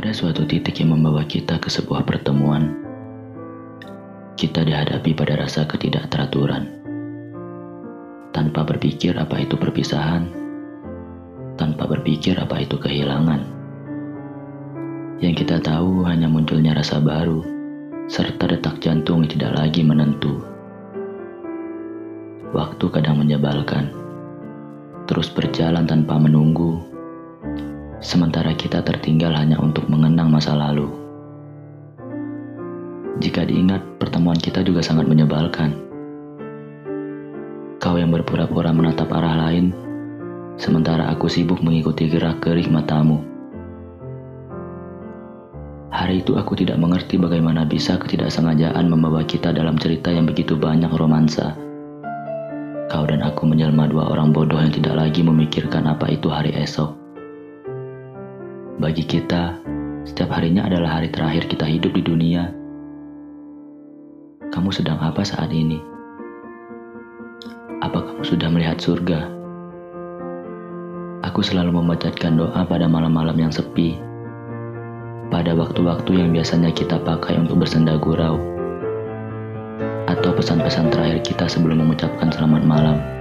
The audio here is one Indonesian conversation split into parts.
Pada suatu titik yang membawa kita ke sebuah pertemuan, kita dihadapi pada rasa ketidakteraturan. Tanpa berpikir apa itu perpisahan, tanpa berpikir apa itu kehilangan. Yang kita tahu hanya munculnya rasa baru, serta detak jantung yang tidak lagi menentu. Waktu kadang menyebalkan, terus berjalan tanpa menunggu sementara kita tertinggal hanya untuk mengenang masa lalu. Jika diingat, pertemuan kita juga sangat menyebalkan. Kau yang berpura-pura menatap arah lain, sementara aku sibuk mengikuti gerak-gerik matamu. Hari itu aku tidak mengerti bagaimana bisa ketidaksengajaan membawa kita dalam cerita yang begitu banyak romansa. Kau dan aku menjelma dua orang bodoh yang tidak lagi memikirkan apa itu hari esok. Bagi kita, setiap harinya adalah hari terakhir kita hidup di dunia. Kamu sedang apa saat ini? Apa kamu sudah melihat surga? Aku selalu memanjatkan doa pada malam-malam yang sepi, pada waktu-waktu yang biasanya kita pakai untuk bersenda gurau, atau pesan-pesan terakhir kita sebelum mengucapkan selamat malam.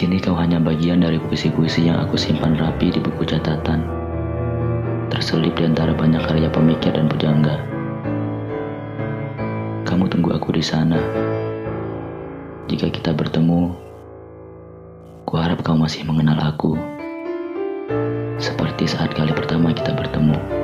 Kini kau hanya bagian dari puisi-puisi yang aku simpan rapi di buku catatan. Terselip di antara banyak karya pemikir dan pujangga. Kamu tunggu aku di sana. Jika kita bertemu, kuharap kau masih mengenal aku. Seperti saat kali pertama kita bertemu.